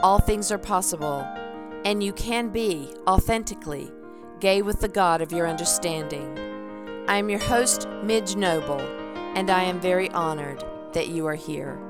all things are possible and you can be authentically gay with the God of your understanding. I am your host, Midge Noble, and I am very honored that you are here.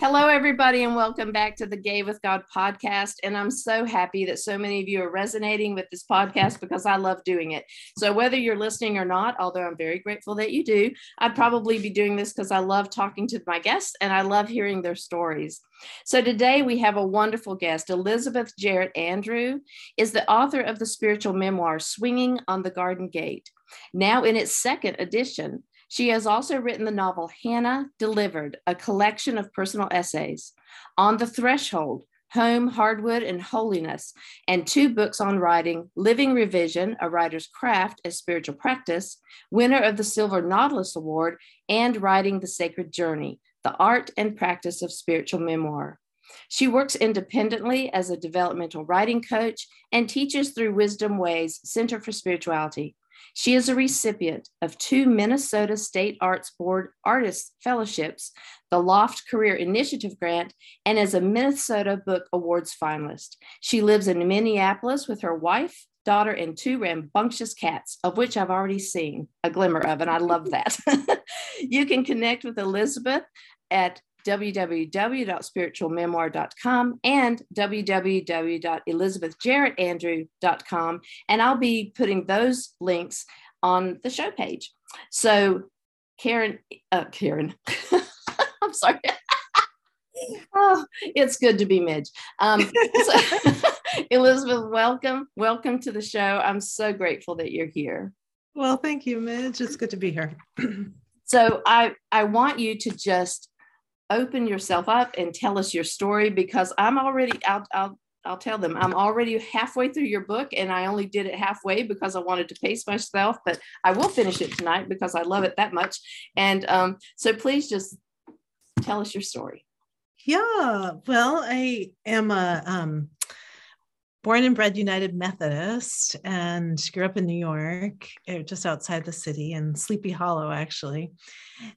Hello, everybody, and welcome back to the Gay with God podcast. And I'm so happy that so many of you are resonating with this podcast because I love doing it. So, whether you're listening or not, although I'm very grateful that you do, I'd probably be doing this because I love talking to my guests and I love hearing their stories. So, today we have a wonderful guest. Elizabeth Jarrett Andrew is the author of the spiritual memoir, Swinging on the Garden Gate. Now, in its second edition, she has also written the novel Hannah Delivered, a collection of personal essays, On the Threshold, Home, Hardwood, and Holiness, and two books on writing Living Revision, a writer's craft as spiritual practice, winner of the Silver Nautilus Award, and Writing the Sacred Journey, the art and practice of spiritual memoir. She works independently as a developmental writing coach and teaches through Wisdom Ways Center for Spirituality. She is a recipient of two Minnesota State Arts Board Artist Fellowships, the Loft Career Initiative Grant, and is a Minnesota Book Awards finalist. She lives in Minneapolis with her wife, daughter, and two rambunctious cats, of which I've already seen a glimmer of, and I love that. you can connect with Elizabeth at www.spiritualmemoir.com and www.elizabethjarrettandrew.com. And I'll be putting those links on the show page. So, Karen, uh, Karen, I'm sorry. oh, it's good to be Midge. Um, so, Elizabeth, welcome. Welcome to the show. I'm so grateful that you're here. Well, thank you, Midge. It's good to be here. so I, I want you to just open yourself up and tell us your story because I'm already I'll, I'll I'll tell them I'm already halfway through your book and I only did it halfway because I wanted to pace myself, but I will finish it tonight because I love it that much. And um, so please just tell us your story. Yeah, well, I am a um, born and bred United Methodist and grew up in New York, eh, just outside the city in Sleepy Hollow, actually.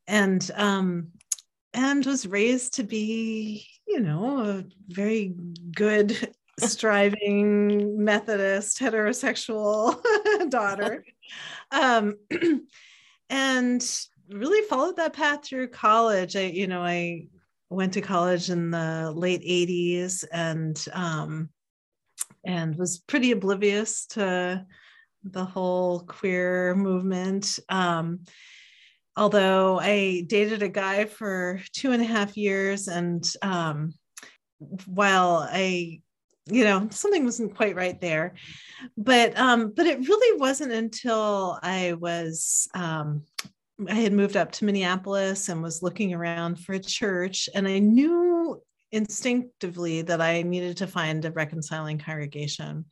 And um, and was raised to be, you know, a very good, striving Methodist heterosexual daughter. Um, and really followed that path through college. I, you know, I went to college in the late 80s and um, and was pretty oblivious to the whole queer movement. Um, although I dated a guy for two and a half years, and um, while I, you know, something wasn't quite right there, but um, but it really wasn't until I was um, I had moved up to Minneapolis and was looking around for a church, and I knew instinctively that I needed to find a reconciling congregation.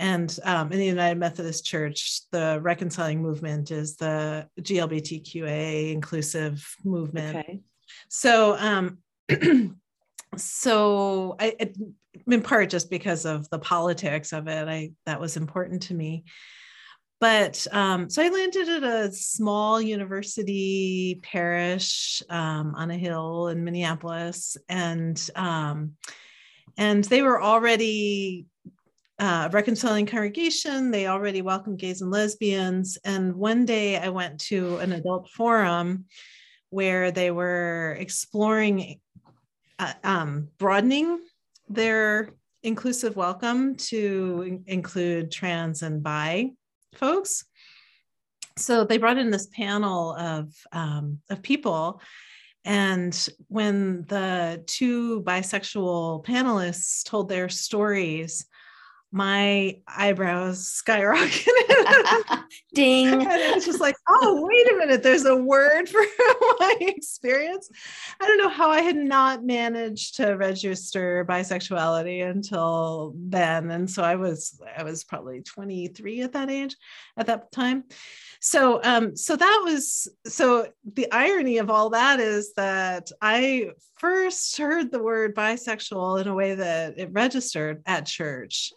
And um, in the United Methodist Church, the reconciling movement is the GLBTQA inclusive movement. Okay. So, um, so I, in part just because of the politics of it, I that was important to me. But um, so I landed at a small university parish um, on a hill in Minneapolis, and um, and they were already uh, reconciling congregation. They already welcome gays and lesbians. And one day I went to an adult forum where they were exploring uh, um, broadening their inclusive welcome to in- include trans and bi folks. So they brought in this panel of, um, of people. And when the two bisexual panelists told their stories, my eyebrows skyrocketed. Ding. and it was just like, oh, wait a minute, there's a word for my experience. I don't know how I had not managed to register bisexuality until then. And so I was, I was probably 23 at that age, at that time. So um, so that was so the irony of all that is that I first heard the word bisexual in a way that it registered at church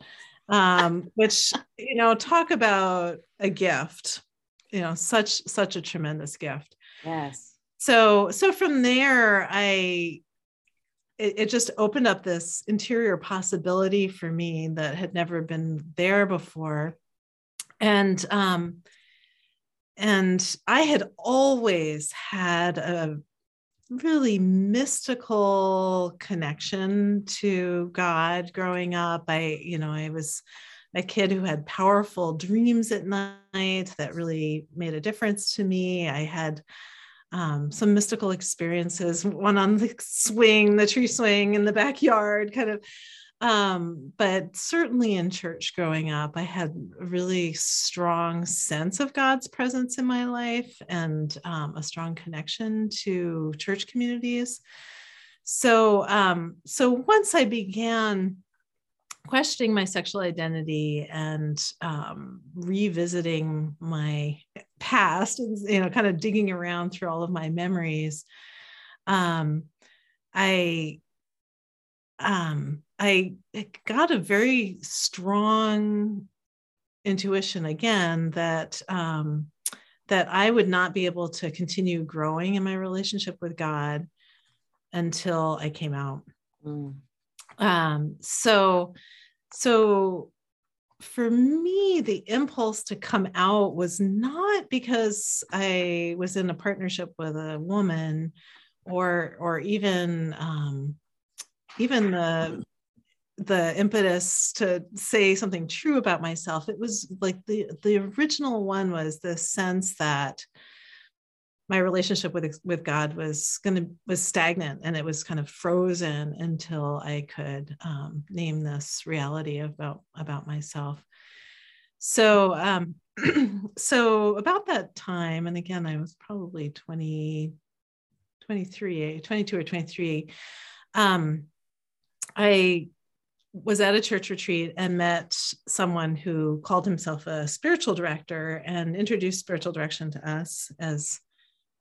um, which you know talk about a gift you know such such a tremendous gift. Yes. So so from there i it, it, just opened up this interior possibility for me that had never been there before. And um and i had always had a really mystical connection to God growing up. I, you know, I was a kid who had powerful dreams at night that really made a difference to me. I had um, some mystical experiences, one on the swing, the tree swing in the backyard, kind of um, but certainly in church growing up, I had a really strong sense of God's presence in my life and um, a strong connection to church communities. So, um, so once I began questioning my sexual identity and um, revisiting my past and you know kind of digging around through all of my memories um, i um, I got a very strong intuition again that um, that I would not be able to continue growing in my relationship with God until I came out. Mm. Um, so, so for me, the impulse to come out was not because I was in a partnership with a woman, or or even um, even the the impetus to say something true about myself it was like the the original one was the sense that my relationship with with god was going to was stagnant and it was kind of frozen until i could um, name this reality about about myself. So um so about that time and again i was probably 20 23 22 or 23 um I was at a church retreat and met someone who called himself a spiritual director and introduced spiritual direction to us as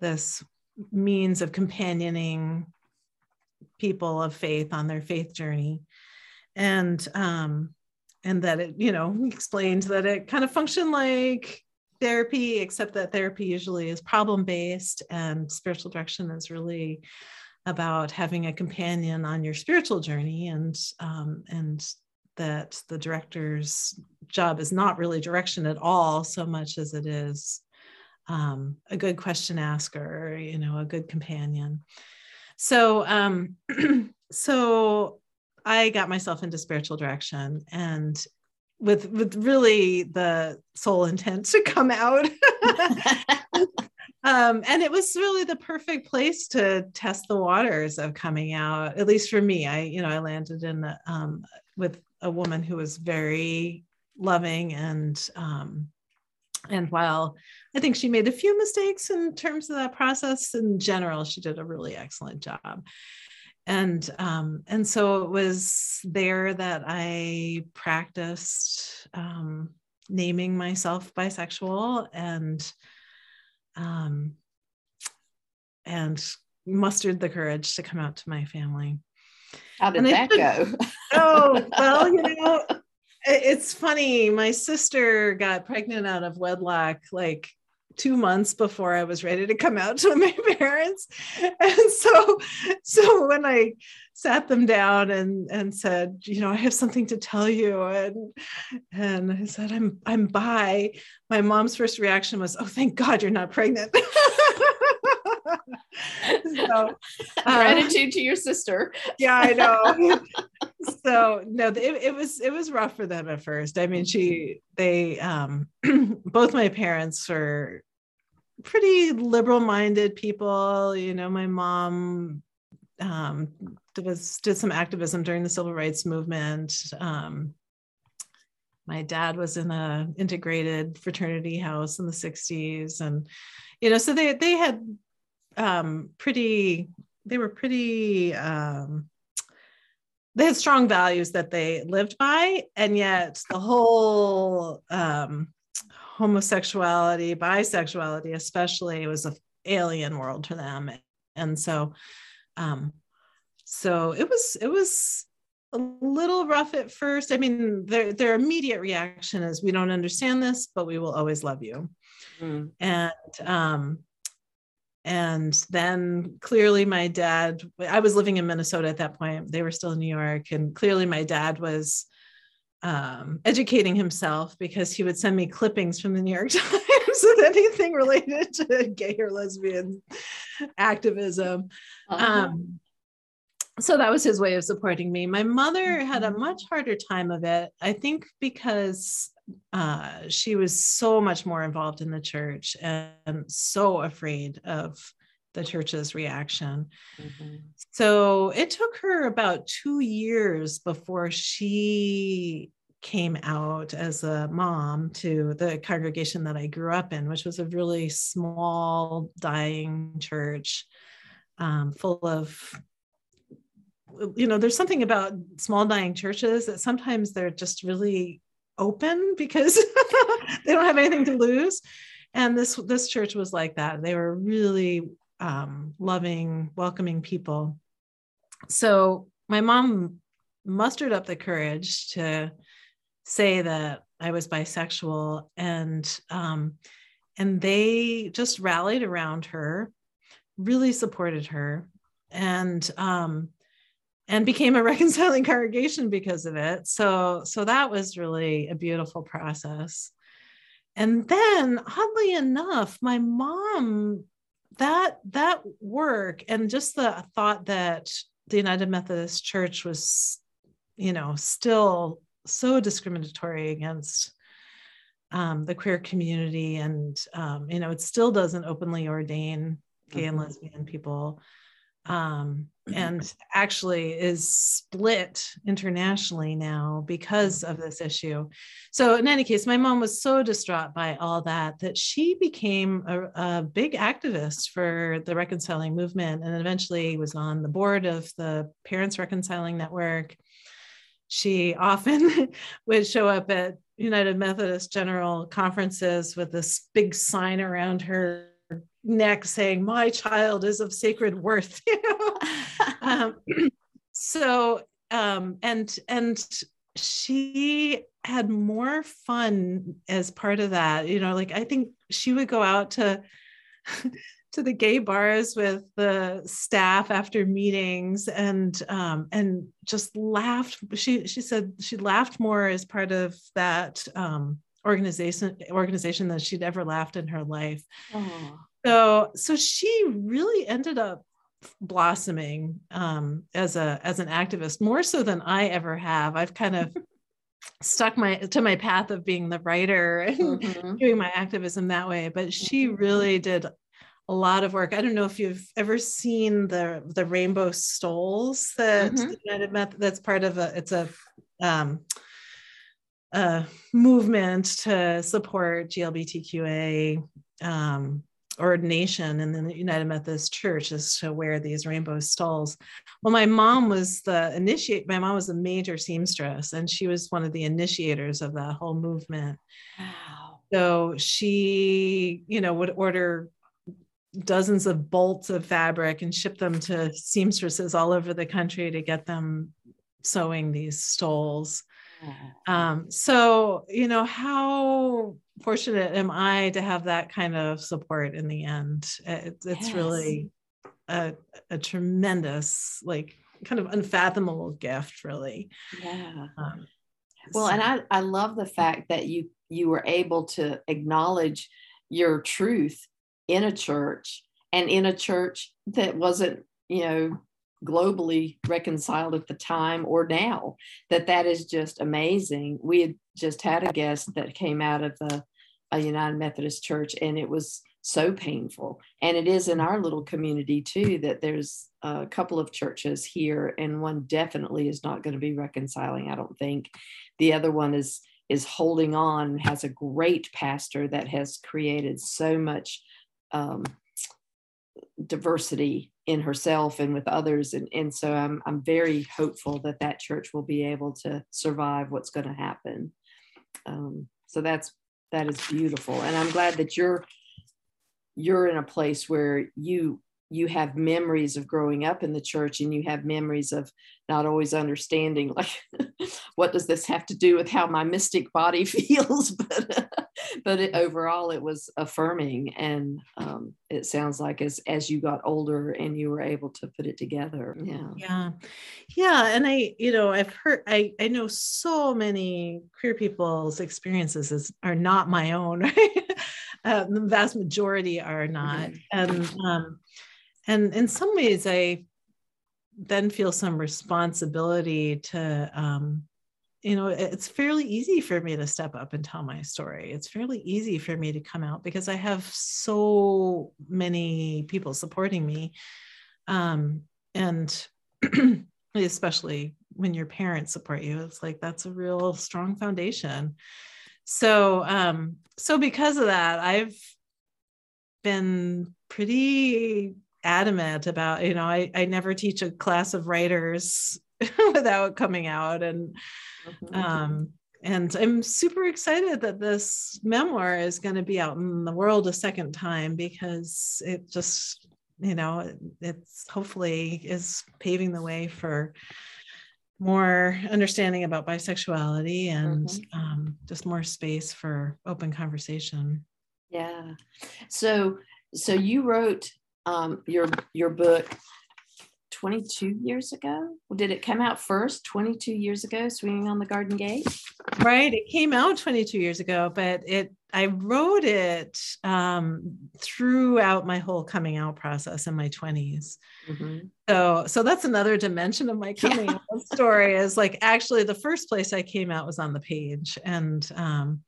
this means of companioning people of faith on their faith journey. And um and that it you know explained that it kind of functioned like therapy except that therapy usually is problem based and spiritual direction is really about having a companion on your spiritual journey and um, and that the director's job is not really direction at all so much as it is um, a good question asker you know a good companion. So um, so i got myself into spiritual direction and with with really the sole intent to come out um, and it was really the perfect place to test the waters of coming out at least for me. I you know i landed in the, um, with a woman who was very loving and um, and while i think she made a few mistakes in terms of that process. In general she did a really excellent job. And um, and so it was there that i practiced um, naming myself bisexual and um, and mustered the courage to come out to my family. How did that go? oh, well, you know, it's funny. My sister got pregnant out of wedlock like two months before I was ready to come out to my parents. And so, so when I sat them down and and said, you know, I have something to tell you, and and I said, I'm I'm bi. My mom's first reaction was, oh, thank God you're not pregnant. so, uh, gratitude to your sister. yeah, I know. so no, it, it was it was rough for them at first. I mean, she they um both my parents were pretty liberal minded people. You know, my mom um, was did some activism during the civil rights movement. Um, my dad was in a integrated fraternity house in the 60s and you know so they they had um pretty they were pretty um they had strong values that they lived by and yet the whole um homosexuality bisexuality especially was a alien world to them. And so um so it was it was a little rough at first. I mean their their immediate reaction is we don't understand this but we will always love you. Mm. and um and then clearly my dad i was living in minnesota at that point they were still in new york and clearly my dad was um, educating himself because he would send me clippings from the new york times with anything related to gay or lesbian activism uh-huh. um, so that was his way of supporting me. My mother had a much harder time of it, I think, because uh, she was so much more involved in the church and so afraid of the church's reaction. Mm-hmm. So it took her about two years before she came out as a mom to the congregation that I grew up in, which was a really small, dying church um, full of you know there's something about small dying churches that sometimes they're just really open because they don't have anything to lose. And this this church was like that. They were really um, loving welcoming people. So my mom mustered up the courage to say that i was bisexual and um, and they just rallied around her really supported her. And um, and became a reconciling congregation because of it. So, so that was really a beautiful process. And then, oddly enough, my mom that that work and just the thought that the United Methodist Church was, you know, still so discriminatory against um, the queer community, and um, you know, it still doesn't openly ordain gay and mm-hmm. lesbian people um, mm-hmm. and actually is split internationally now because of this issue. So, in any case, my mom was so distraught by all that that she became a, a big activist for the reconciling movement and eventually was on the board of the Parents Reconciling Network. She often would show up at United Methodist General conferences with this big sign around her neck saying my child is of sacred worth. You know? Um, so um, and and she had more fun as part of that you know like i think she would go out to to the gay bars with the staff after meetings and um, and just laughed. She she said she laughed more as part of that um, organization organization than she'd ever laughed in her life. Oh so so she really ended up blossoming um, as a as an activist more so than I ever have. I've kind of stuck my to my path of being the writer and mm-hmm. doing my activism that way. But she mm-hmm. really did a lot of work. I don't know if you've ever seen the the rainbow stoles that mm-hmm. United Method that's part of a it's a um, a movement to support GLBTQA um, ordination in the United Methodist Church is to wear these rainbow stoles. Well, my mom was the initiate. My mom was a major seamstress, and she was one of the initiators of that whole movement. Wow. So she, you know, would order dozens of bolts of fabric and ship them to seamstresses all over the country to get them sewing these stoles. Um, so, you know, how fortunate am I to have that kind of support in the end? It, it's yes. really a, a tremendous, like, kind of unfathomable gift, really. Yeah. Um, well, so. and I, I love the fact that you you were able to acknowledge your truth in a church and in a church that wasn't, you know, globally reconciled at the time or now that that is just amazing. We had just had a guest that came out of the a united methodist church and it was so painful. And it is in our little community too that there's a couple of churches here and one definitely is not going to be reconciling i don't think. The other one is is holding on has a great pastor that has created so much um, diversity in herself and with others and, and so I'm, I'm very hopeful that that church will be able to survive what's going to happen. Um, so that's that is beautiful and i'm glad that you're you're in a place where you you have memories of growing up in the church and you have memories of not always understanding like what does this have to do with how my mystic body feels? But but it, overall it was affirming and um, it sounds like as as you got older and you were able to put it together. Yeah. Yeah. Yeah and i you know i've heard i i know so many queer people's experiences is, are not my own right? Uh, the vast majority are not. Mm-hmm. and um and in some ways i then feel some responsibility to um, you know it's fairly easy for me to step up and tell my story. It's fairly easy for me to come out because i have so many people supporting me um, and especially when your parents support you it's like that's a real strong foundation. So um so because of that i've been pretty adamant about you know i, I never teach a class of writers without coming out and mm-hmm. um and i'm super excited that this memoir is going to be out in the world a second time because it just you know it's hopefully is paving the way for more understanding about bisexuality and mm-hmm. um, just more space for open conversation yeah so so you wrote um, your your book 22 years ago. Did it come out first 22 years ago, Swinging on the Garden Gate? Right. It came out 22 years ago, but it I wrote it um, throughout my whole coming out process in my 20s. Mm-hmm. So, so that's another dimension of my coming yeah. out story. Is like actually the first place I came out was on the page, and um,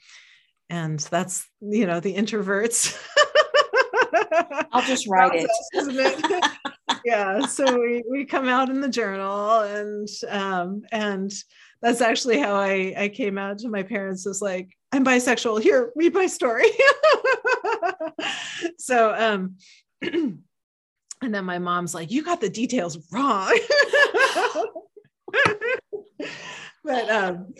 and that's you know the introverts I'll just write process, it. it? yeah. So we, we come out in the journal and um and that's actually how I, I came out to my parents was like, I'm bisexual. Here, read my story. so um and then my mom's like, you got the details wrong. but um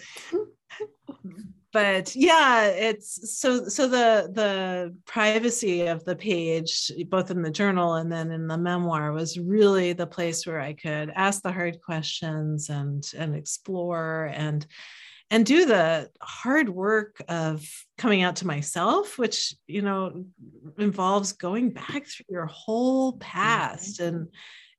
but yeah it's so so the the privacy of the page both in the journal and then in the memoir was really the place where i could ask the hard questions and and explore and and do the hard work of coming out to myself which you know involves going back through your whole past mm-hmm. and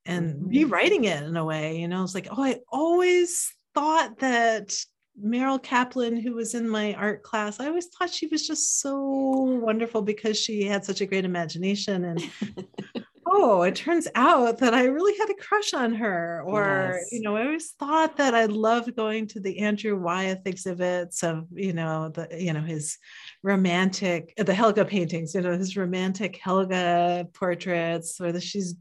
and mm-hmm. rewriting it in a way you know it's like oh i always thought that Meryl Kaplan, who was in my art class, I always thought she was just so wonderful because she had such a great imagination. And oh, it turns out that I really had a crush on her. Or, yes. you know, I always thought that I loved going to the Andrew Wyeth exhibits of, you know, the, you know, his romantic, the Helga paintings, you know, his romantic Helga portraits, where the, she's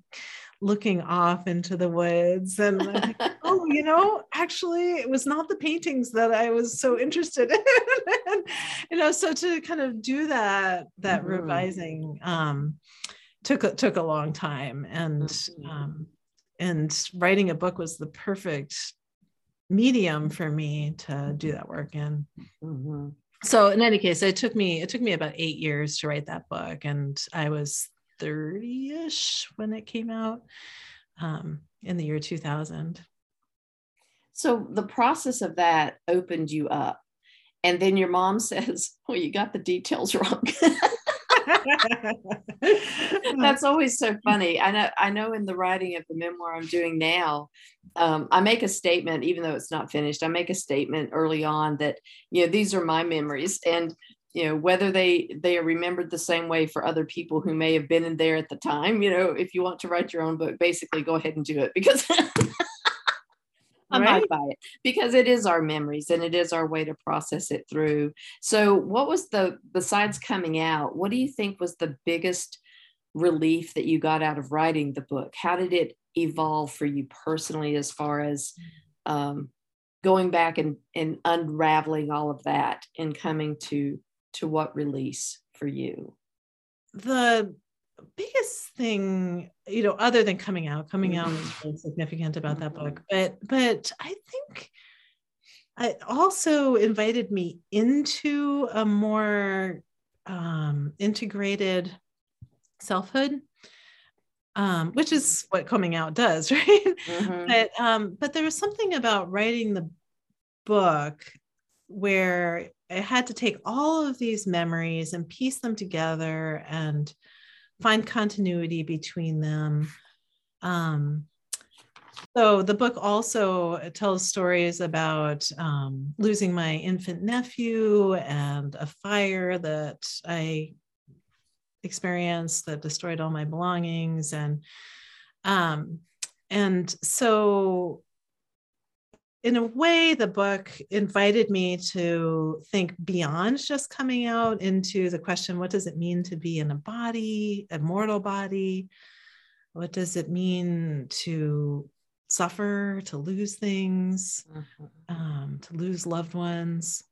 looking off into the woods and like, oh you know actually it was not the paintings that i was so interested in and, you know so to kind of do that that mm-hmm. revising um took took a long time and mm-hmm. um and writing a book was the perfect medium for me to do that work in mm-hmm. so in any case it took me it took me about eight years to write that book and i was 30-ish when it came out um, in the year 2000 so the process of that opened you up. And then your mom says well you got the details wrong. That's always so funny. I know i know in the writing of the memoir i'm doing now um, i make a statement even though it's not finished i make a statement early on that you know these are my memories. And you know whether they they are remembered the same way for other people who may have been in there at the time you know if you want to write your own book basically go ahead and do it because I right. buy it because it is our memories and it is our way to process it through. So, what was the besides coming out? What do you think was the biggest relief that you got out of writing the book? How did it evolve for you personally, as far as um, going back and, and unraveling all of that and coming to to what release for you the biggest thing you know other than coming out coming out is Mm-hmm. really significant about that book but but i think it also invited me into a more um, integrated selfhood um, which is what coming out does right Mhm. but um but there was something about writing the book where I had to take all of these memories and piece them together and find continuity between them. Um so the book also tells stories about um, losing my infant nephew and a fire that I experienced that destroyed all my belongings and um, and so in a way the book invited me to think beyond just coming out into the question what does it mean to be in a body a mortal body? What does it mean to suffer to lose things Mhm. um, to lose loved ones?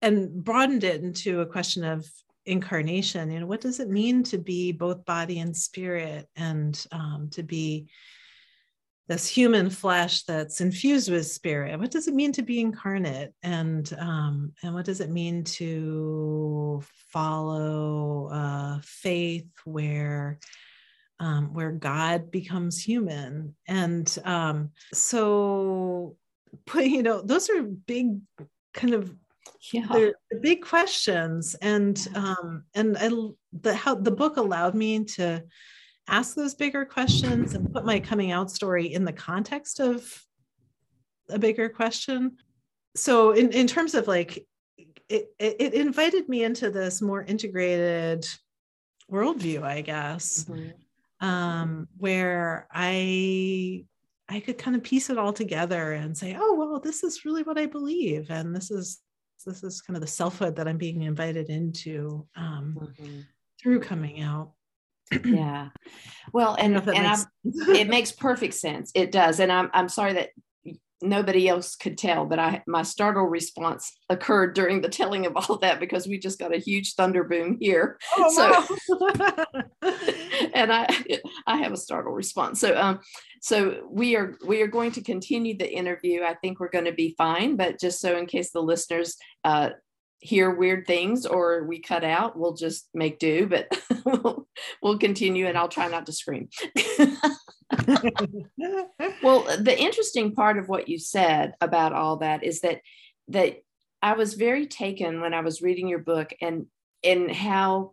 And broadened it into a question of incarnation. You know what does it mean to be both body and spirit and um, to be this human flesh that's infused with spirit what does it mean to be incarnate? And um, and what does it mean to follow uh, faith where um, where god becomes human? And um, so but you know those are big kind of yeah. they're big questions. And um and I, the how the book allowed me to ask those bigger questions and put my coming out story in the context of a bigger question so in, in terms of like it, it, it invited me into this more integrated worldview i guess Mhm. um, where I I could kind of piece it all together and say, oh well, this is really what I believe, and this is this is kind of the selfhood that I'm being invited into um, Mhm. through coming out. Yeah. Well and, know if that and makes it makes perfect sense. It does. And i'm i'm sorry that nobody else could tell but i my startle response occurred during the telling of all that because we just got a huge thunder boom here. Oh, so- wow. and i i have a startle response. So um so we are we are going to continue the interview. I think we're going to be fine but just so in case the listeners uh hear weird things or we cut out we'll just make do but we'll, we'll continue and i'll try not to scream. Well the interesting part of what you said about all that is that that i was very taken when i was reading your book and and how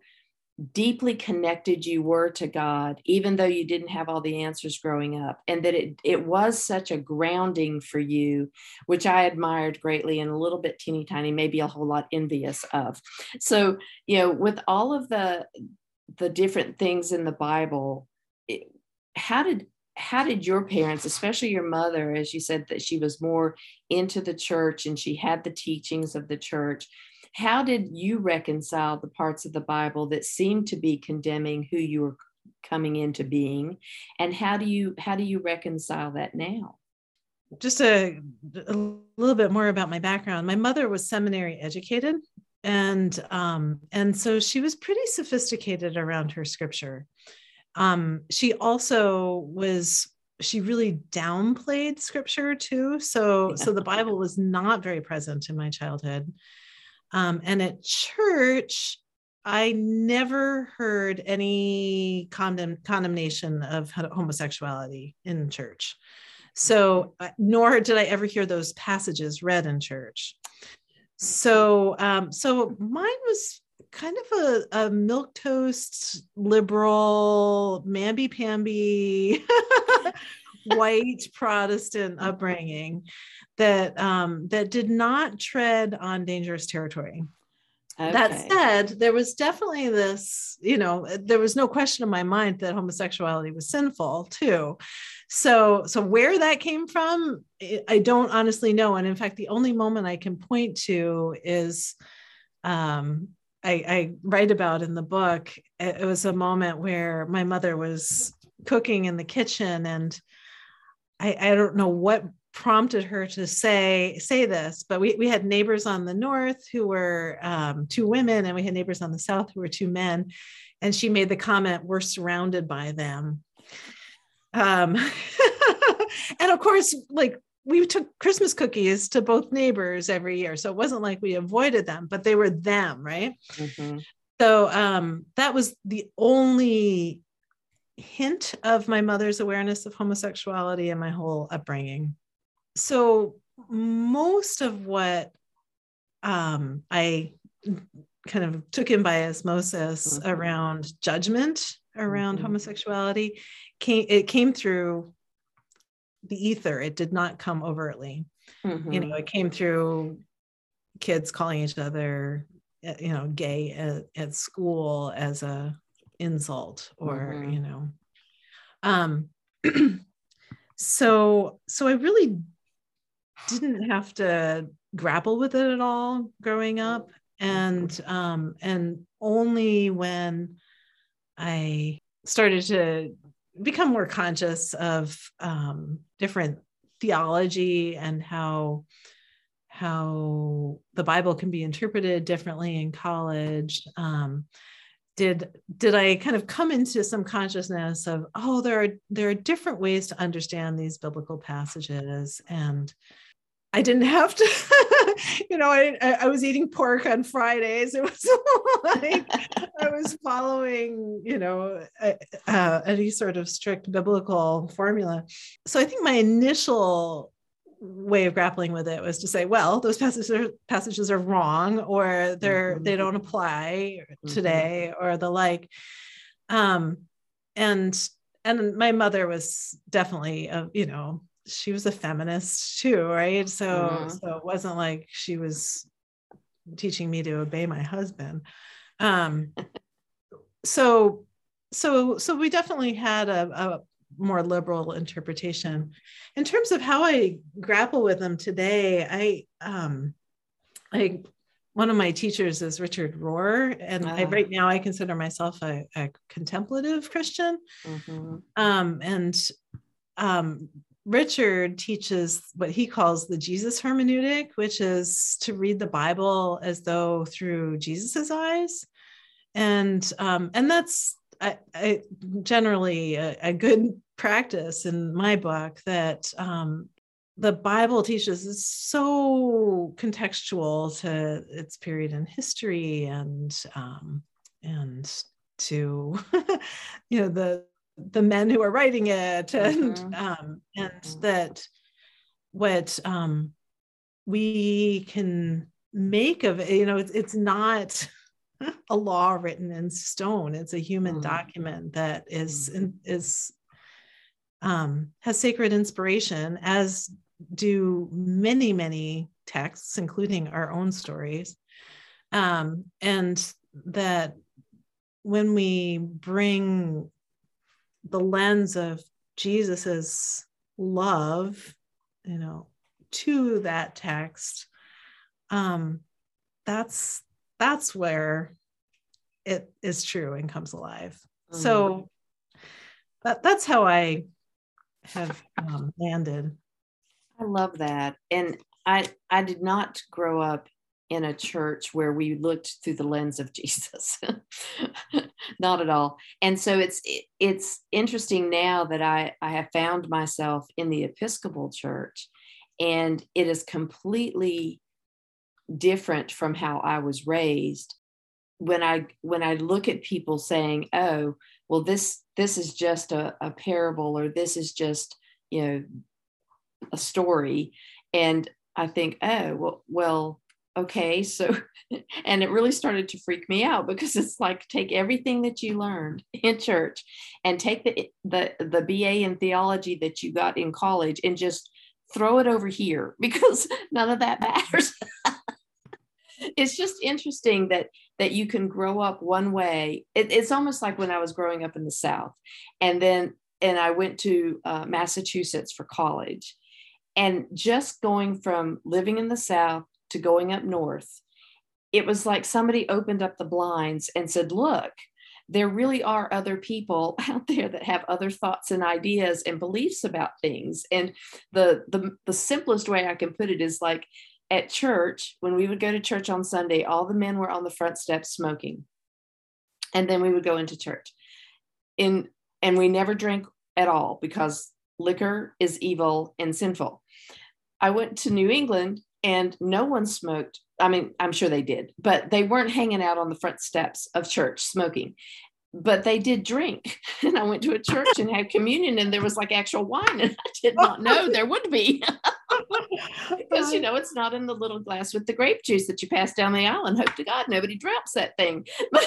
deeply connected you were to god even though you didn't have all the answers growing up and that it it was such a grounding for you which i admired greatly and a little bit teeny tiny maybe a whole lot envious of. So you know with all of the the different things in the bible it, how did how did your parents especially your mother as you said that she was more into the church and she had the teachings of the church how did you reconcile the parts of the bible that seemed to be condemning who you were coming into being and how do you how do you reconcile that now just a, a little bit more about my background. My mother was seminary educated, and um, and so she was pretty sophisticated around her scripture. Um, she also was she really downplayed scripture too. So so the Bible was not very present in my childhood. Um, and at church, I never heard any condemn, condemnation of homosexuality in church. So, uh, nor did I ever hear those passages read in church. So, um, so mine was kind of a, a milk toast liberal, mamby pamby, white Protestant upbringing that um, that did not tread on dangerous territory. Okay. That said, there was definitely this, you know, there was no question in my mind that homosexuality was sinful too. So, so where that came from, I- don't honestly know. And in fact, the only moment I can point to is, um, I, I write about in the book. It, it was a moment where my mother was cooking in the kitchen, and I, I don't know what prompted her to say say this but we, we had neighbors on the north who were um, two women and we had neighbors on the south who were two men. And she made the comment we're surrounded by them. Um, and of course like we took christmas cookies to both neighbors every year. So it wasn't like we avoided them but they were them right? Mm-hmm. so um, that was the only hint of my mother's awareness of homosexuality and my whole upbringing so most of what um, I kind of took in by osmosis mm-hmm. around judgment around mm-hmm. homosexuality came it came through the ether it did not come overtly mm-hmm. you know it came through kids calling each other eh, you know gay at, at school as a insult or mm-hmm. you know um so so i really didn't have to grapple with it at all growing up. And um, and only when i started to become more conscious of um, different theology and how how the bible can be interpreted differently in college um, did did i kind of come into some consciousness of oh there are there are different ways to understand these biblical passages. And I didn't have to, you know, I, I was eating pork on Fridays. It was like I was following, you know, uh, any sort of strict biblical formula. So I think my initial way of grappling with it was to say, well, those passages are, passages are wrong, or they're mm-hmm. they don't apply mm-hmm. today, or the like. Um, and and my mother was definitely a, you know she was a feminist too, right? So mm-hmm. so it wasn't like she was teaching me to obey my husband. Um, so so so we definitely had a, a more liberal interpretation. In terms of how I grapple with them today, I um I one of my teachers is Richard Rohr, and I, ah. right now I consider myself a, a contemplative Christian. Mm-hmm. Um, and um, Richard teaches what he calls the Jesus hermeneutic, which is to read the Bible as though through Jesus's eyes, and um, and that's I, I generally a, a, good practice in my book. That um, the Bible teaches is so contextual to its period in history and um, and to you know the the men who are writing it and mm-hmm. um, and mm-hmm. that what um, we can make of it you know it's, it's not a law written in stone it's a human mm-hmm. document that is mm-hmm. is um, has sacred inspiration as do many many texts including our own stories um, and that when we bring the lens of Jesus's love, you know, to that text, um, that's that's where it is true and comes alive. Mm-hmm. So that, that's how I have um, landed. I love that, and I I did not grow up in a church where we looked through the lens of Jesus. Not at all. And so it's it's interesting now that I, I have found myself in the Episcopal Church and it is completely different from how I was raised. When I when I look at people saying, oh, well, this this is just a, a parable or this is just, you know, a story. And I think, oh, well, well, okay so and it really started to freak me out because it's like take everything that you learned in church and take the the the BA in theology that you got in college and just throw it over here because none of that matters. It's just interesting that that you can grow up one way. It, it's almost like when i was growing up in the south and then and i went to uh, massachusetts for college. And just going from living in the south to going up north, it was like somebody opened up the blinds and said, Look, there really are other people out there that have other thoughts and ideas and beliefs about things. And the the, the simplest way I can put it is like at church, when we would go to church on Sunday, all the men were on the front steps smoking. And then we would go into church. In and we never drank at all because liquor is evil and sinful. I went to New England and no one smoked. I mean, I'm sure they did, but they weren't hanging out on the front steps of church smoking. But they did drink. And I went to a church and had communion, and there was like actual wine, and I did not know there would be. because you know it's not in the little glass with the grape juice that you pass down the aisle and hope to god nobody drops that thing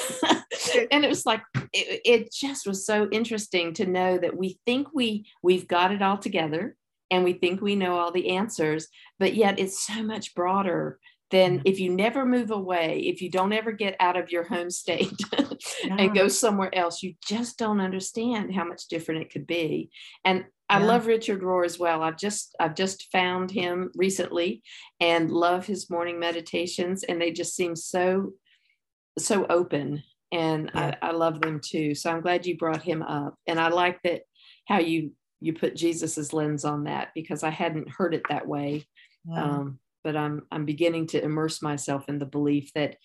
and it was like it, it, just was so interesting to know that we think we we've got it all together and we think we know all the answers but yet it's so much broader than if you never move away, if you don't ever get out of your home state yeah. and go somewhere else, you just don't understand how much different it could be. And I yeah. love Richard Rohr as well. I've just I've just found him recently and love his morning meditations and they just seem so so open and yeah. I, I love them too. So I'm glad you brought him up. And I like that how you you put Jesus's lens on that because I hadn't heard it that way. Um, but I'm I'm beginning to immerse myself in the belief that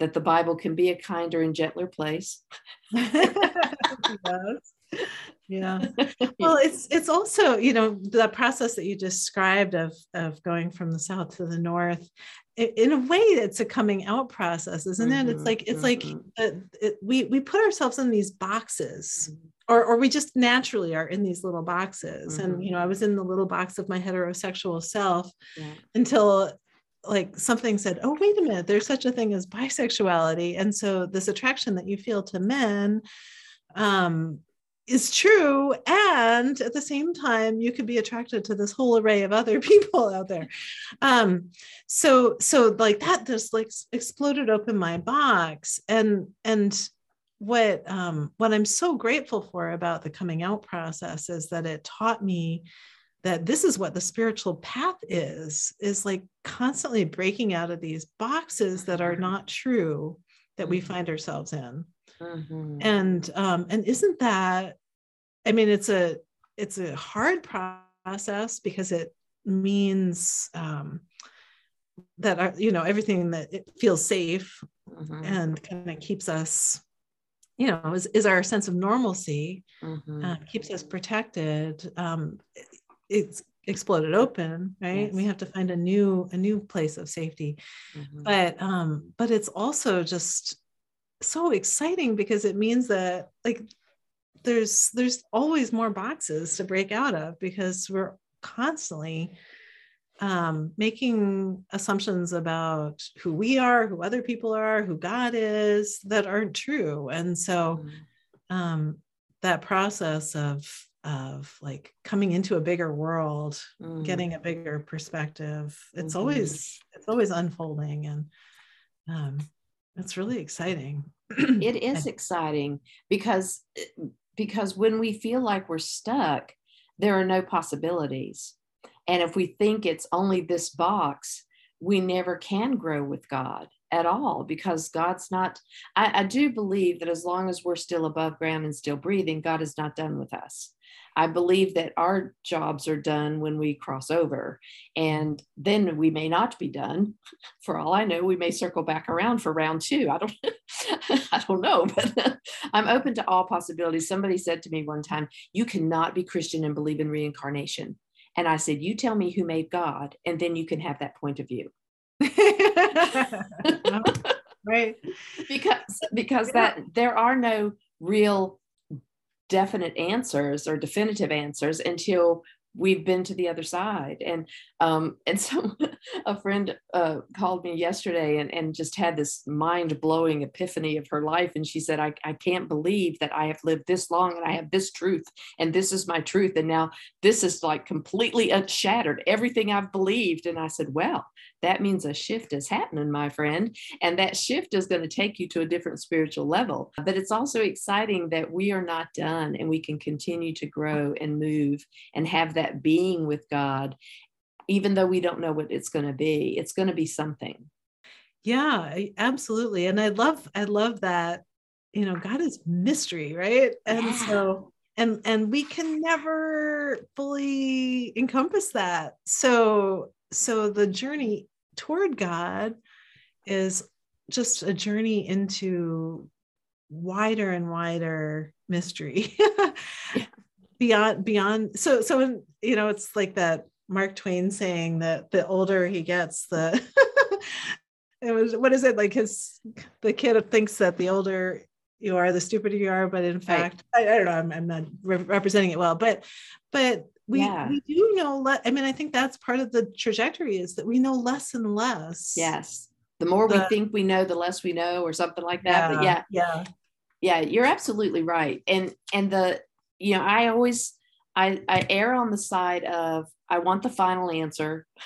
that the Bible can be a kinder and gentler place. yeah well it's it's also you know the process that you described of of going from the south to the north in a way it's a coming out process isn't mm-hmm, it it's mm-hmm, like it's mm-hmm. like uh, it, we we put ourselves in these boxes mm-hmm. or or we just naturally are in these little boxes and you know i was in the little box of my heterosexual self yeah. until like something said oh wait a minute there's such a thing as bisexuality and so this attraction that you feel to men um is true and at the same time you could be attracted to this whole array of other people out there um so so like that just like exploded open my box and and what um what i'm so grateful for about the coming out process is that it taught me that this is what the spiritual path is is like constantly breaking out of these boxes that are not true that we mm-hmm. find ourselves in Mm-hmm. And um, and isn't that? I mean, it's a it's a hard process because it means um, that our, you know everything that it feels safe mm-hmm. and kind of keeps us you know is, is our sense of normalcy mm-hmm. uh, keeps us protected um, it's exploded open right yes. we have to find a new a new place of safety mm-hmm. but um but it's also just so exciting because it means that like there's there's always more boxes to break out of because we're constantly um, making assumptions about who we are, who other people are, who God is that aren't true. And so mm-hmm. um, that process of of like coming into a bigger world, mm. getting a bigger perspective, it's mm-hmm. always it's always unfolding and um, it's really exciting. it is exciting because because when we feel like we're stuck, there are no possibilities. And if we think it's only this box, we never can grow with God at all because God's not. I, I, do believe that as long as we're still above ground and still breathing, God is not done with us. I believe that our jobs are done when we cross over, and then we may not be done. For all I know, we may circle back around for round two. I don't, I don't know, but I'm open to all possibilities. Somebody said to me one time, "You cannot be Christian and believe in reincarnation." And I said, "You tell me who made God, and then you can have that point of view." right. Because because yeah. that there are no real definite answers or definitive answers until we've been to the other side. And um and so a friend uh called me yesterday and and just had this mind-blowing epiphany of her life. And she said I, I can't believe that i have lived this long and i have this truth and this is my truth. And now this is like completely shattered everything i've believed. And i said well that means a shift is happening my friend and that shift is going to take you to a different spiritual level but it's also exciting that we are not done and we can continue to grow and move and have that being with God, even though we don't know what it's going to be, it's going to be something. Yeah, absolutely. And I love, I love that you know god is mystery right and yeah. so and and we can never fully encompass that so so the journey toward god is just a journey into wider and wider mystery yeah. beyond beyond so so in, you know it's like that mark twain saying that the older he gets the it was what is it like his the kid thinks that the older you are the stupider you are but in fact right. I, I, don't know I'm, I'm not re- representing it well but but we, yeah. we do know le- i mean i think that's part of the trajectory is that we know less and less yes the more we think we know the less we know or something like that yeah, but yeah yeah yeah you're absolutely right and and the you know i always i i err on the side of i want the final answer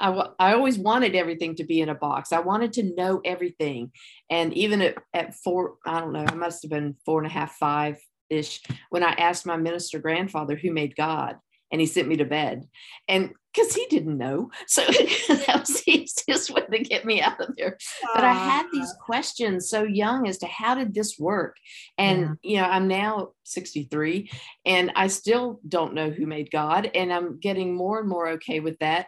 I, w- I always wanted everything to be in a box. I wanted to know everything. And even at, at four, I don't know, I must have been four and a half, five ish, when I asked my minister grandfather who made God and he sent me to bed. And because he didn't know. So that was the easiest way to get me out of there. But I ah. had these questions so young as to how did this work? And, yeah. you know, I'm now 63 and I still don't know who made God. And I'm getting more and more okay with that.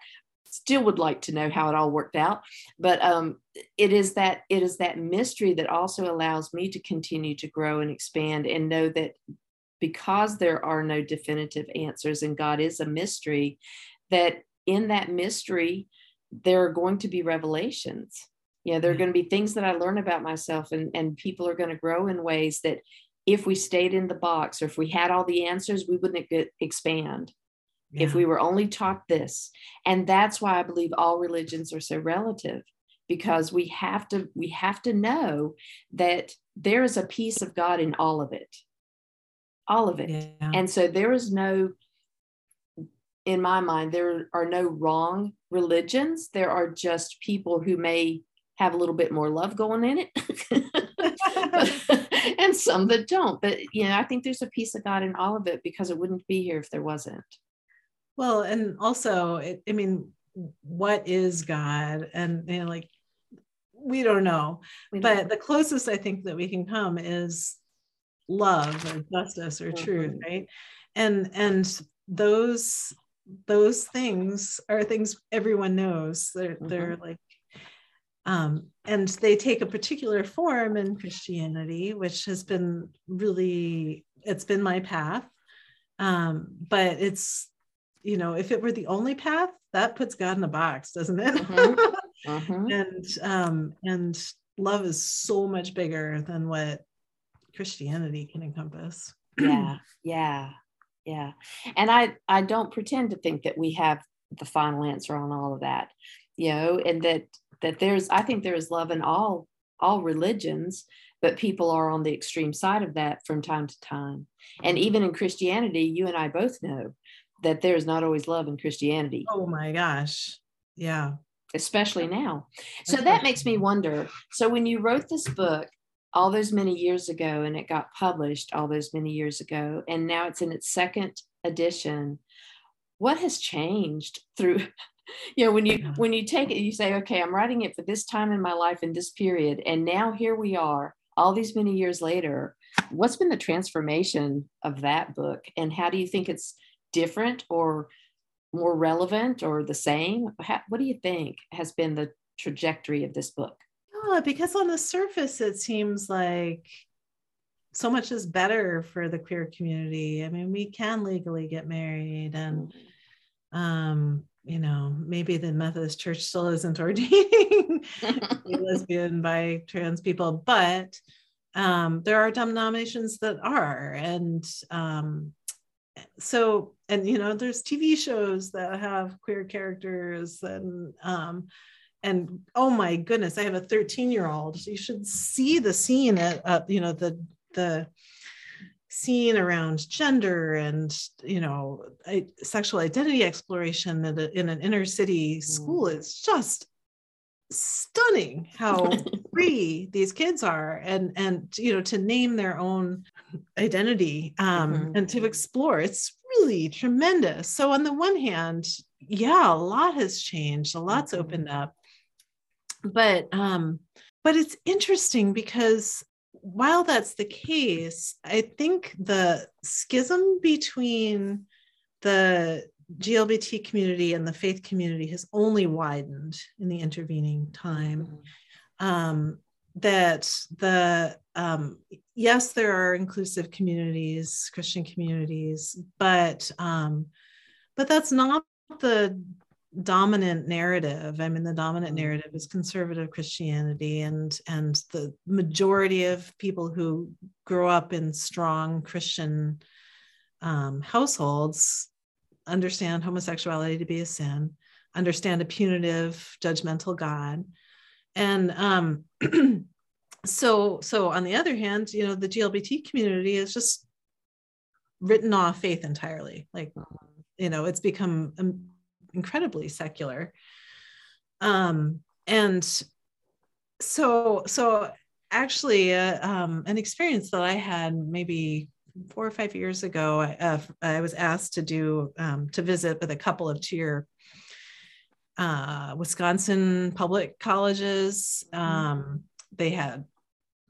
Still would like to know how it all worked out. But um, it is that it is that mystery that also allows me to continue to grow and expand and know that because there are no definitive answers and God is a mystery, that in that mystery, there are going to be revelations. You know, there are going to be things that I learn about myself, and, and people are going to grow in ways that if we stayed in the box or if we had all the answers, we wouldn't get, expand. Yeah. If we were only taught this. And that's why I believe all religions are so relative because we have to we have to know that there is a piece of God in all of it all of it. Yeah. And so there is no, in my mind, there are no wrong religions. There are just people who may have a little bit more love going in it. and some that don't. But you know, I think there's a piece of God in all of it because it wouldn't be here if there wasn't. Well, and also, it, I mean, what is God? And you know, like we don't know. We but don't. the closest I think that we can come is love or justice or mm-hmm. truth right and and those those things are things everyone knows they're mm-hmm. they're like um, and they take a particular form in christianity which has been really it's been my path um, but it's you know if it were the only path that puts god in a box doesn't it mm-hmm. Mm-hmm. and um, and love is so much bigger than what Christianity can encompass. yeah, yeah, yeah. And I I don't pretend to think that we have the final answer on all of that, you know, and that that there's I think there is love in all all religions, but people are on the extreme side of that from time to time. And even in Christianity, you and I both know that there's not always love in Christianity. Oh my gosh. Yeah. Especially now. So that makes me wonder. So when you wrote this book, all those many years ago and it got published all those many years ago and now it's in its second edition what has changed through you know when you when you take it you say okay i'm writing it for this time in my life in this period and now here we are all these many years later what's been the transformation of that book and how do you think it's different or more relevant or the same? How, what do you think has been the trajectory of this book? Yeah, because on the surface, it seems like so much is better for the queer community. I mean, we can legally get married, and um, you know, maybe the Methodist Church still isn't ordaining lesbian, bi trans people, but um, there are denominations that are, and um, so, and you know, there's TV shows that have queer characters, and um, and oh my goodness i have a 13 year old you should see the scene at uh, you know the the scene around gender and you know sexual identity exploration in, a, in an inner city school mm. is just stunning how free these kids are and and you know to name their own identity um, mm-hmm. and to explore it's really tremendous so on the one hand yeah a lot has changed a lot's opened mm-hmm. up but um but it's interesting because while that's the case, I think the schism between the GLBT community and the faith community has only widened in the intervening time. Mm-hmm. Um, that the um, yes, there are inclusive communities, Christian communities, but um, but that's not the dominant narrative i mean the dominant mm-hmm. narrative is conservative christianity and and the majority of people who grow up in strong christian um, households understand homosexuality to be a sin understand a punitive judgmental god and um, so so on the other hand you know the glbt community is just written off faith entirely. Like you know it's become um, incredibly secular. Um, and so so actually uh, um, an experience that i had maybe four or five years ago i, uh, I was asked to do um, to visit with a couple of tier uh, wisconsin public colleges mm-hmm. um, they had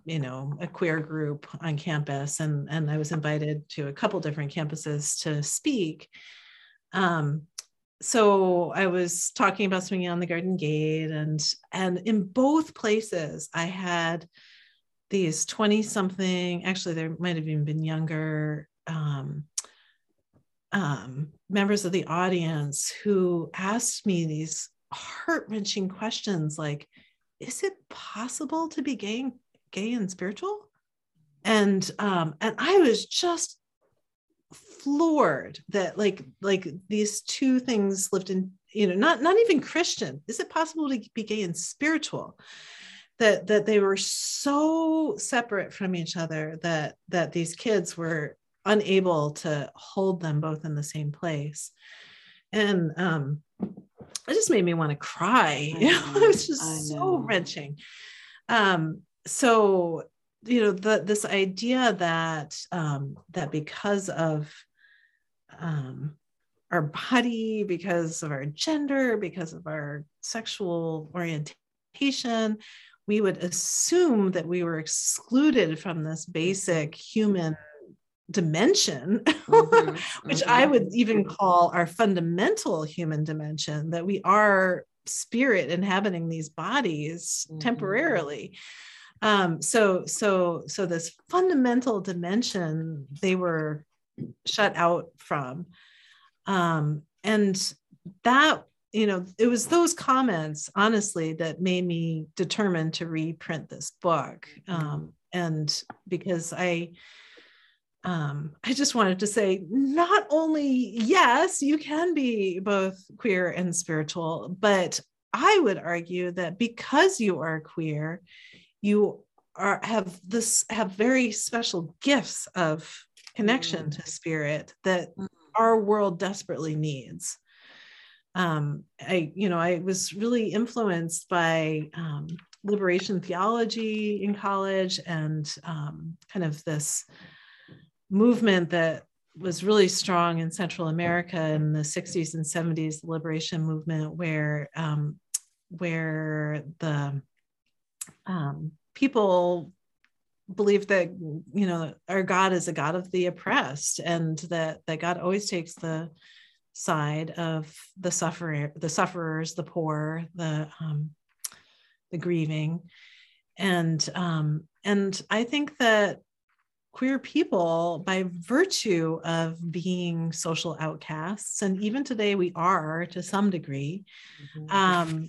you know a queer group on campus and and i was invited to a couple different campuses to speak um, so I was talking about swinging on the garden gate and and in both places I had these 20 something actually there might have even been younger um, um, members of the audience who asked me these heart-wrenching questions like is it possible to be gay gay and spiritual? And um, and I was just floored that like like these two things lived in you know not not even christian is it possible to be gay and spiritual? That that they were so separate from each other that that these kids were unable to hold them both in the same place. And um it just made me want to cry you know it was just so wrenching. Um so you know the this idea that um that because of um, our body, because of our gender, because of our sexual orientation, we would assume that we were excluded from this basic human dimension, mm-hmm. which mm-hmm. I would even call our fundamental human dimension, that we are spirit inhabiting these bodies mm-hmm. temporarily. Um, so, so, so this fundamental dimension they were shut out from. Um, and that, you know, it was those comments, honestly, that made me determined to reprint this book. Um, and because I, um, I just wanted to say not only, yes, you can be both queer and spiritual, but I would argue that because you are queer, you are have this have very special gifts of connection mm. to spirit that mm. our world desperately needs um, i you know i was really influenced by um, liberation theology in college and um, kind of this movement that was really strong in central america in the 60s and 70s the liberation movement where um, where the um, people believe that you know our god is a god of the oppressed and that that god always takes the side of the sufferer the sufferers the poor the um the grieving. And um and i think that queer people by virtue of being social outcasts and even today we are to some degree mm-hmm. um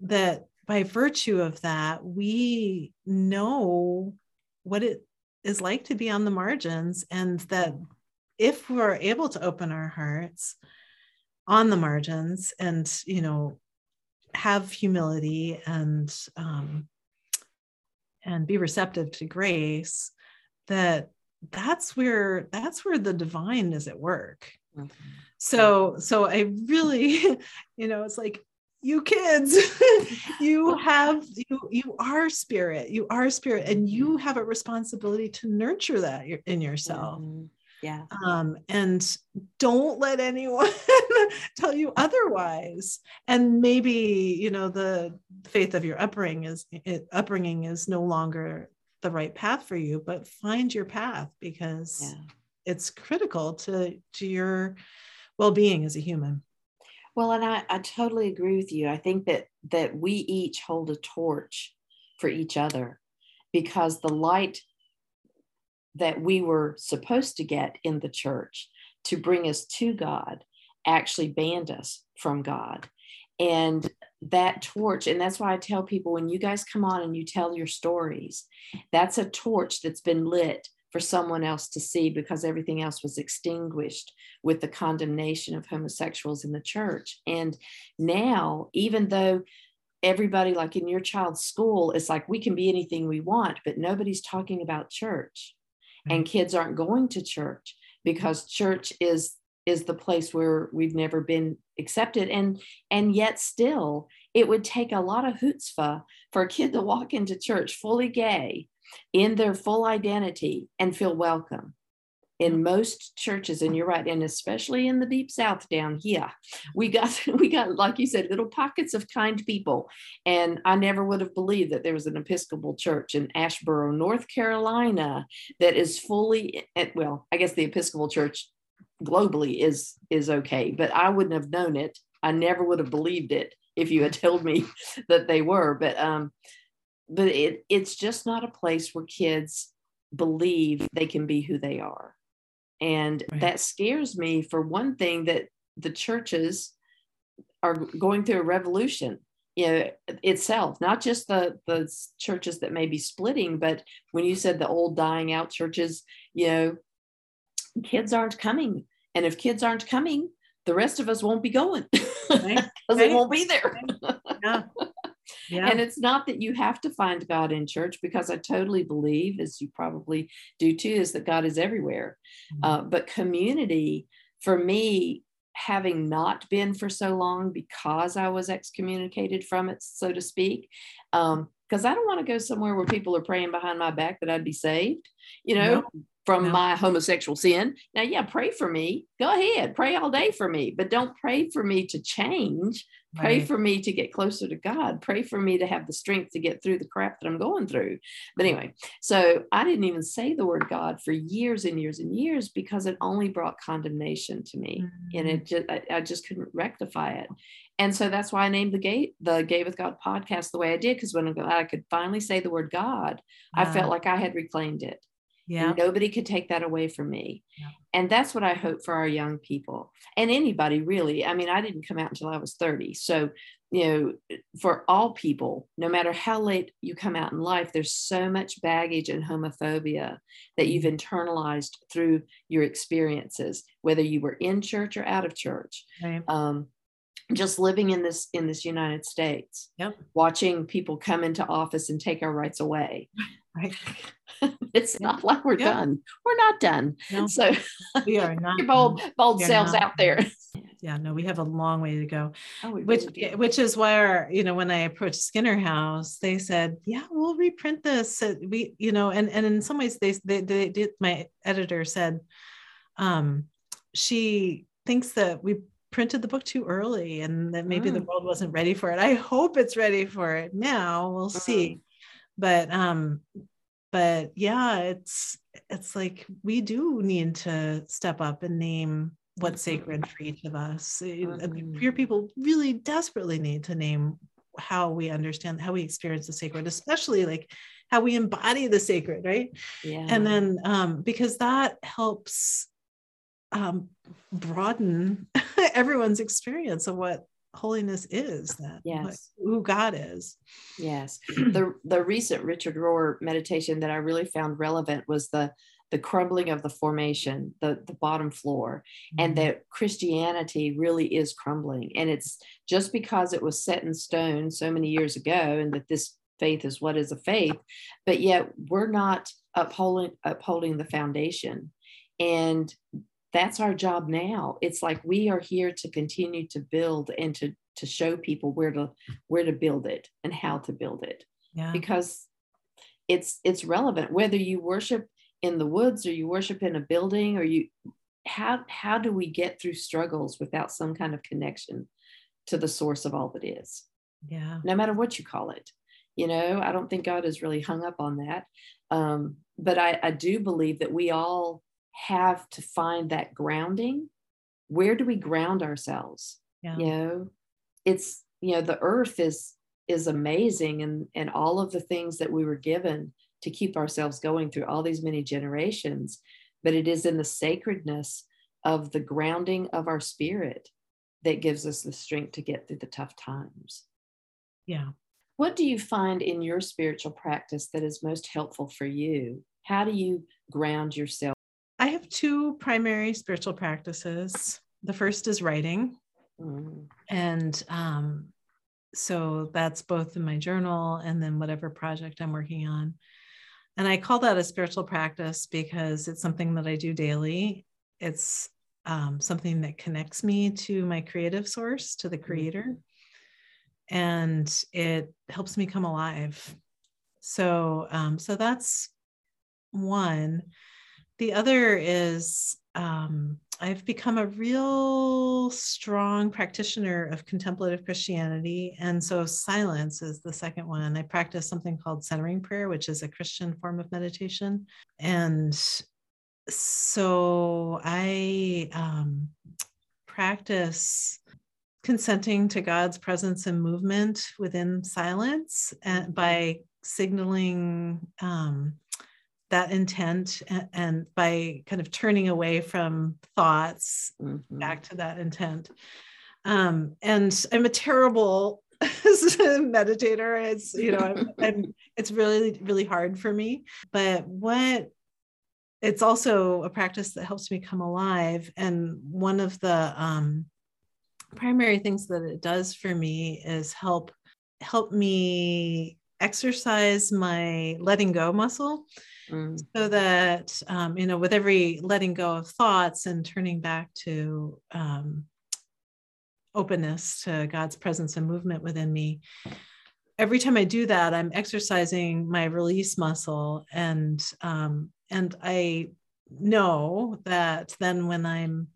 that by virtue of that we know what it is like to be on the margins and that if we're able to open our hearts on the margins and you know have humility and um, and be receptive to grace that that's where that's where the divine is at work mm-hmm. so so i really you know it's like you kids you have you you are spirit you are spirit and you have a responsibility to nurture that in yourself mm-hmm. yeah um and don't let anyone tell you otherwise and maybe you know the faith of your upbringing is it, upbringing is no longer the right path for you but find your path because yeah. it's critical to to your well-being as a human. Well and I, I totally agree with you. I think that that we each hold a torch for each other because the light that we were supposed to get in the church to bring us to god actually banned us from god. And that torch and that's why i tell people when you guys come on and you tell your stories that's a torch that's been lit for someone else to see because everything else was extinguished with the condemnation of homosexuals in the church. And now even though everybody like in your child's school it's like we can be anything we want but nobody's talking about church. And mm-hmm. kids aren't going to church because church is is the place where we've never been accepted. And and yet still it would take a lot of chutzpah for a kid to walk into church fully gay in their full identity and feel welcome. In most churches and you're right and especially in the deep south down here we got we got like you said little pockets of kind people. And i never would have believed that there was an episcopal church in asheboro north carolina that is fully eh, well i guess the episcopal church globally is is okay but i wouldn't have known it i never would have believed it if you had told me that they were but um but it it's just not a place where kids believe they can be who they are and right. that scares me for one thing that the churches are going through a revolution you know itself not just the the churches that may be splitting but when you said the old dying out churches you know kids aren't coming and if kids aren't coming, the rest of us won't be going because right. right. they won't be there. yeah. Yeah. And it's not that you have to find God in church because I totally believe, as you probably do too, is that God is everywhere. Mm-hmm. Uh, but community, for me, having not been for so long because I was excommunicated from it, so to speak, because um, I don't want to go somewhere where people are praying behind my back that I'd be saved. You know, no from no. my homosexual sin. Now, yeah, pray for me. Go ahead, pray all day for me, but don't pray for me to change. Pray right. for me to get closer to God. Pray for me to have the strength to get through the crap that I'm going through. But anyway, so I didn't even say the word God for years and years and years because it only brought condemnation to me, mm-hmm. and it just I, I just couldn't rectify it. And so that's why I named the gay the Gay with God podcast the way I did because when I could finally say the word God, I felt like I had reclaimed it. Yeah. And nobody could take that away from me. Yeah. And that's what I hope for our young people and anybody really. I mean, I didn't come out until I was 30. So, you know, for all people, no matter how late you come out in life, there's so much baggage and homophobia that you've mm-hmm. internalized through your experiences, whether you were in church or out of church. Right. Um, just living in this in this united states yep. watching people come into office and take our rights away right it's yeah. not like we're yeah. done we're not done no, so we are not bold bold selves out there yeah no we have a long way to go oh, which really which is where you know when i approached skinner house they said yeah we'll reprint this we you know and and in some ways they they, they did my editor said um she thinks that we printed the book too early and that maybe mm. the world wasn't ready for it. I hope it's ready for it now. We'll see. But um but yeah, it's it's like we do need to step up and name what's mm-hmm. sacred for each of us. Mm-hmm. Queer people really desperately need to name how we understand how we experience the sacred, especially like how we embody the sacred, right? Yeah. And then um because that helps um, broaden everyone's experience of what holiness is that yes. who god is. Yes. The the recent richard rohr meditation that i really found relevant was the the crumbling of the formation the the bottom floor mm-hmm. and that christianity really is crumbling. And it's just because it was set in stone so many years ago and that this faith is what is a faith but yet we're not upholding upholding the foundation. And that's our job now it's like we are here to continue to build and to to show people where to where to build it and how to build it yeah. because it's it's relevant whether you worship in the woods or you worship in a building or you how how do we get through struggles without some kind of connection to the source of all that is yeah no matter what you call it You know, I don't think God is really hung up on that. Um, but I, I do believe that we all have to find that grounding. Where do we ground ourselves? Yeah. You know, it's you know the earth is is amazing and and all of the things that we were given to keep ourselves going through all these many generations but it is in the sacredness of the grounding of our spirit that gives us the strength to get through the tough times yeah what do you find in your spiritual practice that is most helpful for you how do you ground yourself i have two primary spiritual practices the first is writing mm. and um, so that's both in my journal and then whatever project I'm working on. And I call that a spiritual practice because it's something that I do daily. It's um, something that connects me to my creative source, to the mm-hmm. creator, and it helps me come alive. So, um, so that's one. The other is um, I've become a real strong practitioner of contemplative Christianity. And so silence is the second one. I practice something called centering prayer, which is a Christian form of meditation. And so I um, practice consenting to God's presence and movement within silence and by signaling um, that intent and, and, by kind of turning away from thoughts mm-hmm. back to that intent. Um, and i'm a terrible meditator it's you know I'm, I'm, it's really really hard for me. But what it's also a practice that helps me come alive and one of the um, primary things that it does for me is help help me exercise my letting go muscle mm. so that um, you know with every letting go of thoughts and turning back to um, openness to god's presence and movement within me every time i do that i'm exercising my release muscle and um, and i know that then when i'm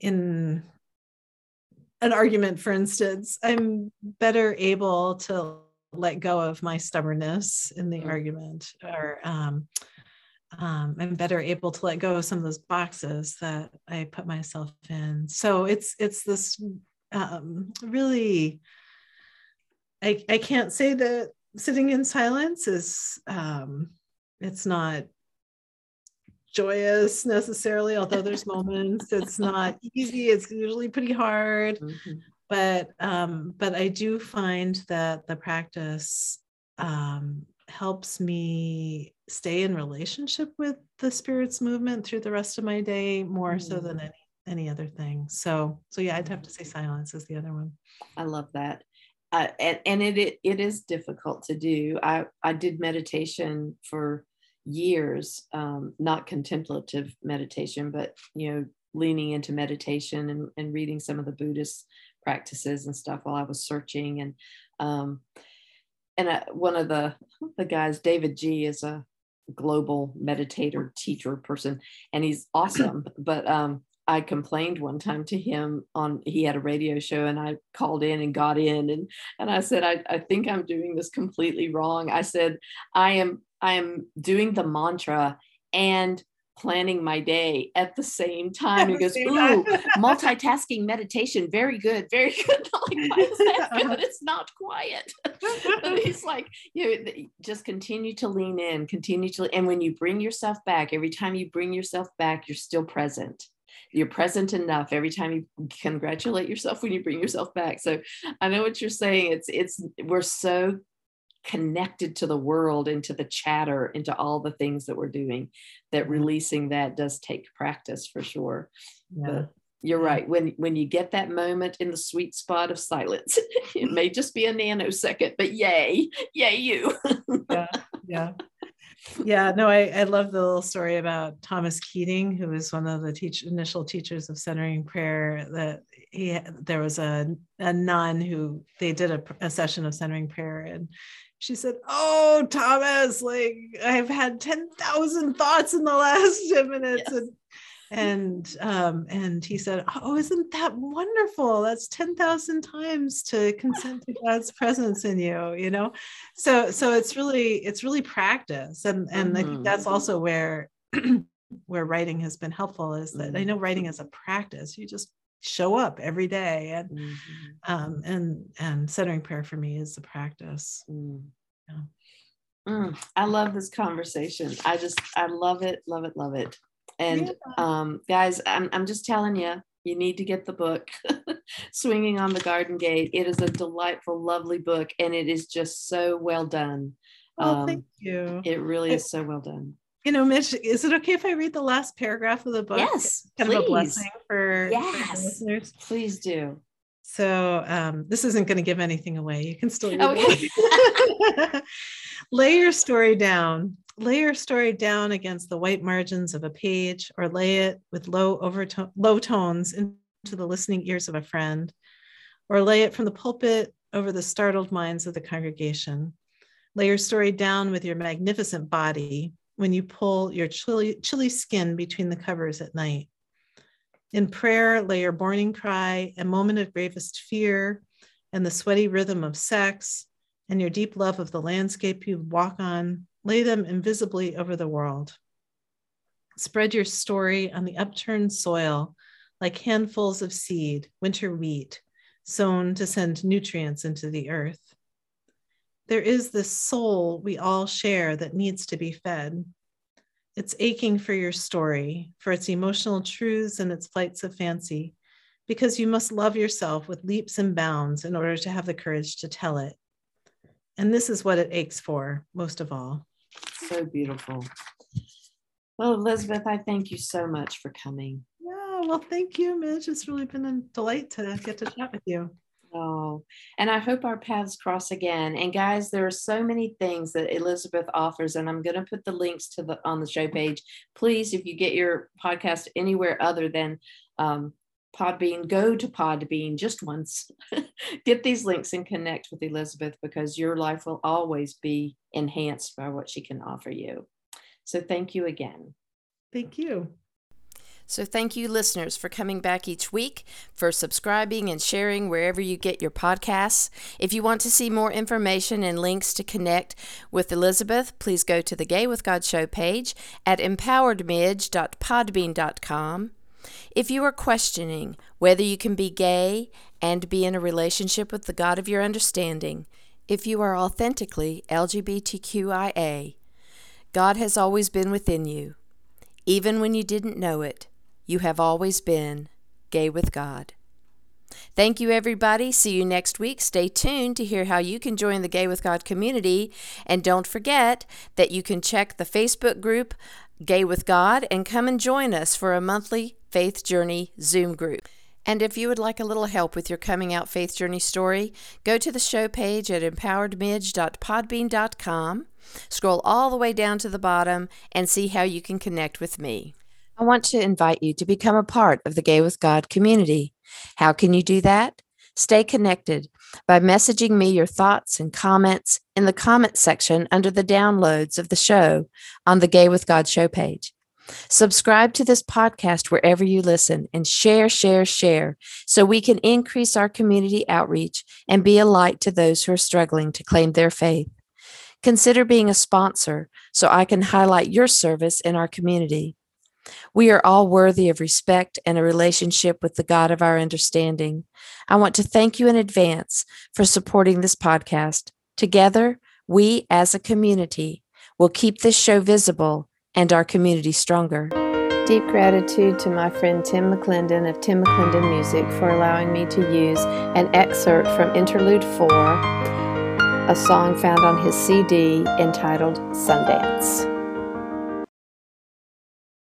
in an argument for instance i'm better able to let go of my stubbornness in the mm-hmm. argument or um, um, I'm better able to let go of some of those boxes that I put myself in. So it's it's this um, really I I can't say that sitting in silence is um, it's not joyous necessarily although there's moments it's not easy it's usually pretty hard mm-hmm but um, but I do find that the practice um, helps me stay in relationship with the spirits movement through the rest of my day more mm. so than mm. any any other thing. So so yeah, I'd have to say silence is the other one. I love that. Uh, and, and it, it it is difficult to do. I I did meditation for years, um, not contemplative meditation, but you know, leaning into meditation and, and reading some of the Buddhist practices and stuff while I was searching. And um, and uh, one of the the guys, David Ji, is a global meditator teacher person, and he's awesome. but um, I complained one time to him on he had a radio show and I called in and got in and and I said I, I think I'm doing this completely wrong. I said I am I am doing the mantra and planning my day at the same time. He goes, Ooh, multitasking meditation, very good, very good. like, why is that good? It's not quiet. but he's like, you know, just continue to lean in, continue to, and when you bring yourself back, every time you bring yourself back, you're still present. You're present enough every time you congratulate yourself when you bring yourself back. So I know what you're saying. It's it's we're so connected to the world into the chatter into all the things that we're doing that mm-hmm. releasing that does take practice for sure yeah. but you're right when when you get that moment in the sweet spot of silence it may just be a nanosecond but yay yay you yeah yeah yeah no I, I love the little story about thomas keating who was one of the teach, initial teachers of centering prayer that he there was a, a nun who they did a, a session of centering prayer and she said, Oh, Thomas, like I've had 10,000 thoughts in the last 10 minutes. Yes. And and um, and he said, "Oh, isn't that wonderful? That's ten thousand times to consent to God's presence in you." You know, so so it's really it's really practice, and and mm-hmm. I think mm-hmm. that's also where where writing has been helpful is that mm-hmm. I know writing is a practice. You just show up every day, and mm-hmm. um, and and centering prayer for me is the practice. Mm. Yeah. Mm, I love this conversation. I just I love it, love it, love it. And yeah. um, guys, I'm, I'm just telling you, you need to get the book, Swinging on the Garden Gate. It is a delightful, lovely book, and it is just so well done. Oh, um, thank you. It really is so well done. You know, Mitch, is it okay if I read the last paragraph of the book? Yes. kind please. of a blessing for, yes. For listeners. Please do. So um, this isn't going to give anything away. You can still read okay. it. Lay your story down lay your story down against the white margins of a page or lay it with low overtone low tones into the listening ears of a friend or lay it from the pulpit over the startled minds of the congregation lay your story down with your magnificent body when you pull your chilly, chilly skin between the covers at night in prayer lay your morning cry a moment of gravest fear and the sweaty rhythm of sex and your deep love of the landscape you walk on lay them invisibly over the world. Spread your story on the upturned soil like handfuls of seed, winter wheat, sown to send nutrients into the earth. There is this soul we all share that needs to be fed. It's aching for your story, for its emotional truths and its flights of fancy, because you must love yourself with leaps and bounds in order to have the courage to tell it. And this is what it aches for most of all. So beautiful. Well, Elizabeth, I thank you so much for coming. Yeah, well, thank you, Mitch. It's really been a delight to get to chat with you. Oh, and I hope our paths cross again. And guys, there are so many things that Elizabeth offers, and I'm going to put the links to the on the show page. Please, if you get your podcast anywhere other than um, Podbean, go to Podbean just once. Get these links and connect with Elizabeth because your life will always be enhanced by what she can offer you. So thank you again. Thank you. So, thank you, listeners, for coming back each week, for subscribing and sharing wherever you get your podcasts. If you want to see more information and links to connect with Elizabeth, please go to the Gay with God show page at empoweredmidge.podbean.com. If you are questioning whether you can be gay and be in a relationship with the God of your understanding, if you are authentically LGBTQIA, God has always been within you. Even when you didn't know it, you have always been gay with God. Thank you, everybody. See you next week. Stay tuned to hear how you can join the Gay with God community. And don't forget that you can check the Facebook group Gay with God and come and join us for a monthly Faith Journey Zoom group. And if you would like a little help with your coming out faith journey story, go to the show page at empoweredmidge.podbean.com, scroll all the way down to the bottom, and see how you can connect with me. I want to invite you to become a part of the Gay with God community. How can you do that? Stay connected by messaging me your thoughts and comments in the comment section under the downloads of the show on the Gay with God show page. Subscribe to this podcast wherever you listen and share, share, share so we can increase our community outreach and be a light to those who are struggling to claim their faith. Consider being a sponsor so I can highlight your service in our community. We are all worthy of respect and a relationship with the God of our understanding. I want to thank you in advance for supporting this podcast. Together, we as a community will keep this show visible and our community stronger. Deep gratitude to my friend Tim McClendon of Tim McClendon Music for allowing me to use an excerpt from Interlude 4, a song found on his CD entitled Sundance.